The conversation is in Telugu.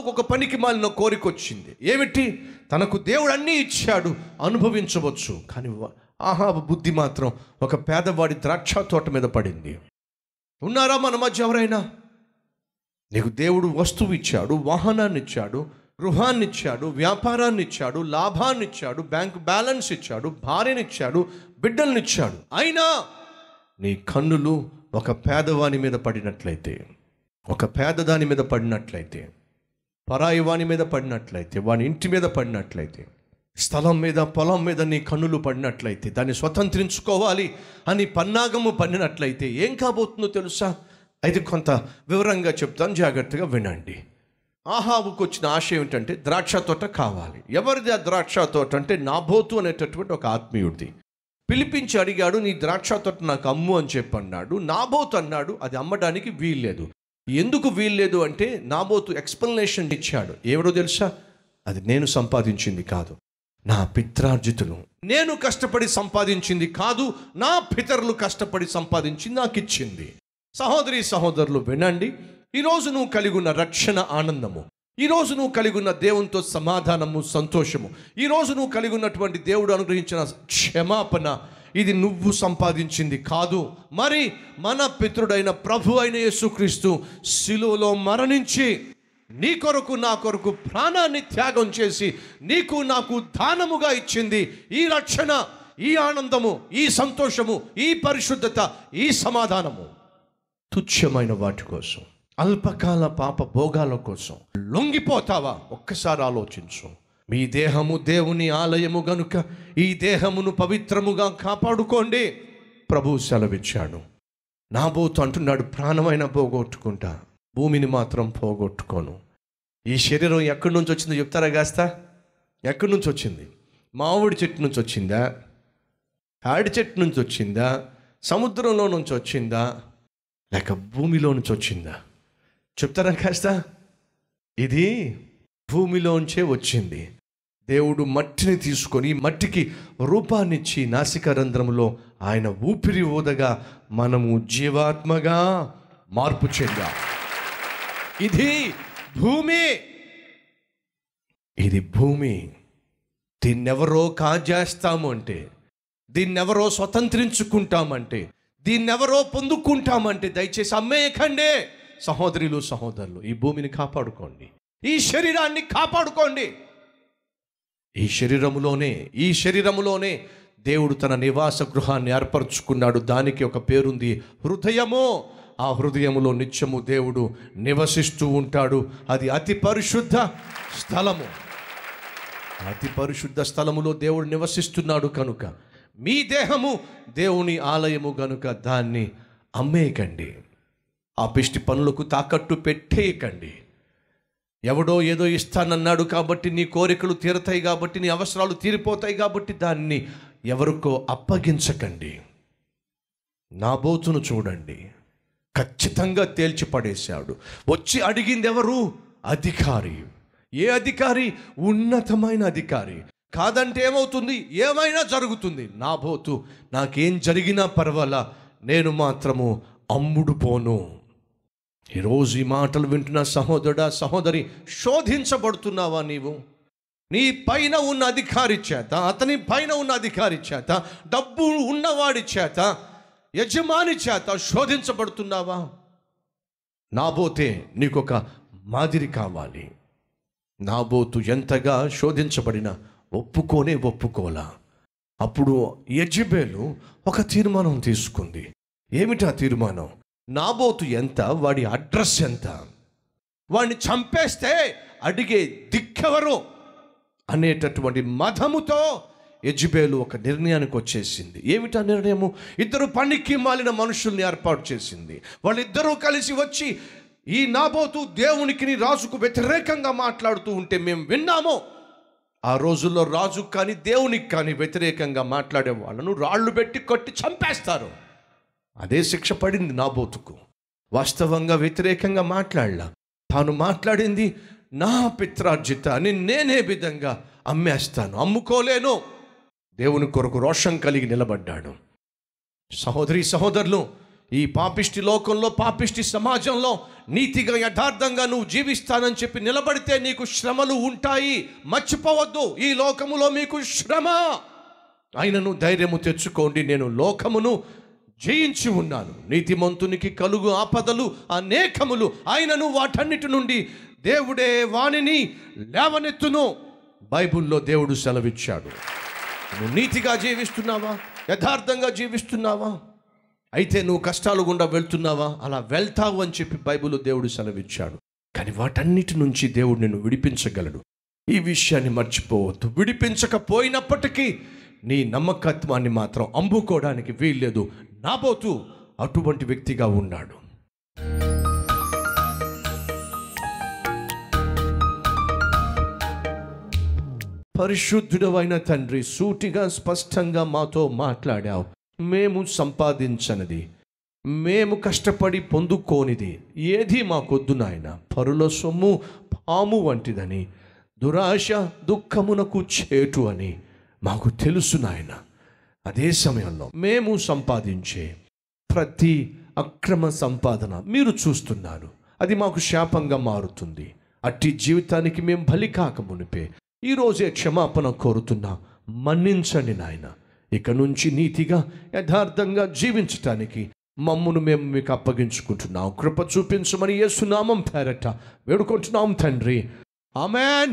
ఆహాబుకు ఒక పనికి మాలిన కోరిక వచ్చింది. ఏమిటి? తనకు దేవుడు అన్నీ ఇచ్చాడు. అనుభవించవచ్చు. కానీ ఆహా బుద్ధి మాత్రం ఒక పేదవాడి ద్రాక్ష తోట మీద పడింది. ఉన్నారా మన మధ్య ఎవరైనా? నీకు దేవుడు వస్తువు ఇచ్చాడు వాహనాన్ని ఇచ్చాడు గృహాన్ని ఇచ్చాడు వ్యాపారాన్ని ఇచ్చాడు లాభాన్ని ఇచ్చాడు బ్యాంక్ బ్యాలెన్స్ ఇచ్చాడు భార్యని ఇచ్చాడు బిడ్డల్ని ఇచ్చాడు. అయినా నీ కన్నులు ఒక పేదవాని మీద పడినట్లయితే ఒక పేదదాని మీద పడినట్లయితే పరాయి వాని మీద పడినట్లయితే వాని ఇంటి మీద పడినట్లయితే స్థలం మీద పొలం మీద నీ కన్నులు పడినట్లయితే దాన్ని స్వతంత్రించుకోవాలి అని పన్నాగము పడినట్లయితే ఏం కాబోతుందో తెలుసా? అయితే కొంత వివరంగా చెప్తాను జాగ్రత్తగా వినండి. ఆహాబుకు వచ్చిన ఆశ ఏమిటంటే ద్రాక్ష తోట కావాలి. ఎవరిది ఆ ద్రాక్ష తోట అంటే నాబోతు అనేటటువంటి ఒక ఆత్మీయుడిది. పిలిపించి అడిగాడు నీ ద్రాక్ష తోట నాకు అమ్ము అని చెప్పి అన్నాడు నాబోతు అన్నాడు అది అమ్మడానికి వీల్లేదు. ఎందుకు వీల్లేదు అంటే నాబోతు ఎక్స్ప్లెనేషన్ ఇచ్చాడు. ఎవడో తెలుసా? అది నేను సంపాదించింది కాదు. నా పిత్రార్జితులు. నేను కష్టపడి సంపాదించింది కాదు నా పితరులు కష్టపడి సంపాదించి నాకు ఇచ్చింది సహోదరి సహోదరులు వినండి. ఈరోజు నువ్వు కలిగి ఉన్న రక్షణ ఆనందము. ఈరోజు నువ్వు కలిగి ఉన్న దేవునితో సమాధానము సంతోషము. ఈరోజు నువ్వు కలిగి ఉన్నటువంటి దేవుడు అనుగ్రహించిన క్షమాపణ ఇది నువ్వు సంపాదించింది కాదు. మరి మన పితృడైన ప్రభు అయిన యేసుక్రీస్తు శిలువలో మరణించి నీ కొరకు నా కొరకు ప్రాణాన్ని త్యాగం చేసి నీకు నాకు దానముగా ఇచ్చింది. ఈ రక్షణ ఈ ఆనందము ఈ సంతోషము ఈ పరిశుద్ధత ఈ సమాధానము తుచ్చమైన వాటి కోసం అల్పకాల పాప భోగాల కోసం లొంగిపోతావా? ఒక్కసారి ఆలోచించు. మీ దేహము దేవుని ఆలయము గనుక ఈ దేహమును పవిత్రముగా కాపాడుకోండి. ప్రభు సెలవిచ్చాడు. నాబోతు అంటున్నాడు ప్రాణమైన పోగొట్టుకుంటా. భూమిని మాత్రం పోగొట్టుకోను. ఈ శరీరం ఎక్కడి నుంచి వచ్చిందో చెప్తారా కాస్త? ఎక్కడి నుంచి వచ్చింది? మామిడి చెట్టు నుంచి వచ్చిందా? ఆడి చెట్టు నుంచి వచ్చిందా? సముద్రంలో నుంచి వచ్చిందా? లేక భూమిలో నుంచి వచ్చిందా? చెప్తారా కాస్త? ఇది భూమిలోంచే వచ్చింది. దేవుడు మట్టిని తీసుకొని మట్టికి రూపాన్నిచ్చి నాసిక ఆయన ఊపిరి ఊదగా మనము జీవాత్మగా మార్పు చెందా. ఇది భూమి. ఇది భూమి. దీన్నెవరో కాజేస్తాము అంటే దీన్నెవరో స్వతంత్రించుకుంటామంటే దీన్నెవరో పొందుకుంటామంటే దయచేసి అమ్మేయకండి సహోదరులు సహోదరులు ఈ భూమిని కాపాడుకోండి. ఈ శరీరాన్ని కాపాడుకోండి. ఈ శరీరములోనే ఈ శరీరములోనే దేవుడు తన నివాస గృహాన్ని ఏర్పరచుకున్నాడు. దానికి ఒక పేరుంది హృదయము. ఆ హృదయములో నిత్యము దేవుడు నివసిస్తూ ఉంటాడు. అది అతి పరిశుద్ధ స్థలము. అతి పరిశుద్ధ స్థలములో దేవుడు నివసిస్తున్నాడు కనుక మీ దేహము దేవుని ఆలయము కనుక దాన్ని అమ్మేయకండి. ఆ పిష్టి పనులకు తాకట్టు పెట్టేయకండి. ఎవడో ఏదో ఇస్తానన్నాడు కాబట్టి నీ కోరికలు తీరతాయి కాబట్టి నీ అవసరాలు తీరిపోతాయి కాబట్టి దాన్ని ఎవరికో అప్పగించకండి. నా బోతును చూడండి. ఖచ్చితంగా తేల్చి పడేశాడు. వచ్చి అడిగింది ఎవరు? అధికారి. ఏ అధికారి? ఉన్నతమైన అధికారి. కాదంటే ఏమవుతుంది? ఏమైనా జరుగుతుంది. నా బోతు నాకేం జరిగినా పర్వాలా? నేను మాత్రము అమ్ముడు పోను. ఈరోజు ఈ మాటలు వింటున్న సహోదరుడా సహోదరి శోధించబడుతున్నావా నీవు? నీ పైన ఉన్న అధికారి చేత అతని పైన ఉన్న అధికారి చేత డబ్బు ఉన్నవాడి చేత యజమాని చేత శోధించబడుతున్నావా? నాబోతే నీకొక మాదిరి కావాలి. నాబోతు ఎంతగా శోధించబడిన ఒప్పుకోనే ఒప్పుకోలా. అప్పుడు యజ్బేలు ఒక తీర్మానం తీసుకుంది. ఏమిటా తీర్మానం? నాబోతు ఎంత? వాడి అడ్రస్ ఎంత? వాడిని చంపేస్తే అడిగే దిక్కెవరు? అనేటటువంటి మధముతో యజ్బేలు ఒక నిర్ణయానికి వచ్చేసింది. ఏమిటా నిర్ణయము? ఇద్దరు పనికి మాలిన మనుషుల్ని ఏర్పాటు చేసింది. వాళ్ళిద్దరూ కలిసి వచ్చి ఈ నాబోతు దేవునికి రాజుకు వ్యతిరేకంగా మాట్లాడుతూ ఉంటే మేము విన్నాము. ఆ రోజుల్లో రాజు కానీ దేవునికి కానీ వ్యతిరేకంగా మాట్లాడే వాళ్ళను రాళ్ళు పెట్టి కొట్టి చంపేస్తారు. అదే శిక్ష పడింది నాబోతుకు వాస్తవంగా వ్యతిరేకంగా మాట్లాడలా. తాను మాట్లాడింది నా పిత్రార్జిత అని నేనే విధంగా అమ్మేస్తాను అమ్ముకోలేను. దేవుని కొరకు రోషం కలిగి నిలబడ్డాడు. సహోదరి సహోదరులు ఈ పాపిష్టి లోకంలో పాపిష్టి సమాజంలో నీతిగా యథార్థంగా నువ్వు జీవిస్తానని చెప్పి నిలబడితే నీకు శ్రమలు ఉంటాయి. మర్చిపోవద్దు ఈ లోకములో మీకు శ్రమ. ఆయనను ధైర్యము తెచ్చుకోండి నేను లోకమును జయించి ఉన్నాను. నీతిమంతునికి కలుగు ఆపదలు అనేకములు ఆయనను వాటన్నిటి నుండి దేవుడే వాణిని లేవనెత్తును. బైబిల్లో దేవుడు సెలవిచ్చాడు. నువ్వు నీతిగా జీవిస్తున్నావా? యథార్థంగా జీవిస్తున్నావా? అయితే నువ్వు కష్టాలు గుండా వెళ్తున్నావా? అలా వెళ్తావు అని చెప్పి బైబిల్లో దేవుడు సెలవిచ్చాడు. కానీ వాటన్నిటి నుంచి దేవుడు నిన్ను విడిపించగలడు. ఈ విషయాన్ని మర్చిపోవద్దు. విడిపించకపోయినప్పటికీ నీ నమ్మకత్వాన్ని మాత్రం అమ్ముకోవడానికి వీల్లేదు. నాబోతు అటువంటి వ్యక్తిగా ఉన్నాడు. పరిశుద్ధుడవైన తండ్రి సూటిగా స్పష్టంగా మాతో మాట్లాడావు. మేము సంపాదించనిది. మేము కష్టపడి పొందుకోనిది. ఏది మాకొద్దు నాయన. పరుల సొమ్ము పాము వంటిదని. దురాశ దుఃఖమునకు చేటు అని. మాకు తెలుసు నాయన. అదే సమయంలో మేము సంపాదించే ప్రతి అక్రమ సంపాదన మీరు చూస్తున్నారు. అది మాకు శాపంగా మారుతుంది. అట్టి జీవితానికి మేము బలి కాక మునిపే ఈరోజే క్షమాపణ కోరుతున్నా మన్నించండి నాయన. ఇక నుంచి నీతిగా యథార్థంగా జీవించటానికి మమ్మును మేము మీకు అప్పగించుకుంటున్నాం. కృప చూపించమని యేసునామం పేరట వేడుకుంటున్నాం తండ్రి. ఆమెన్.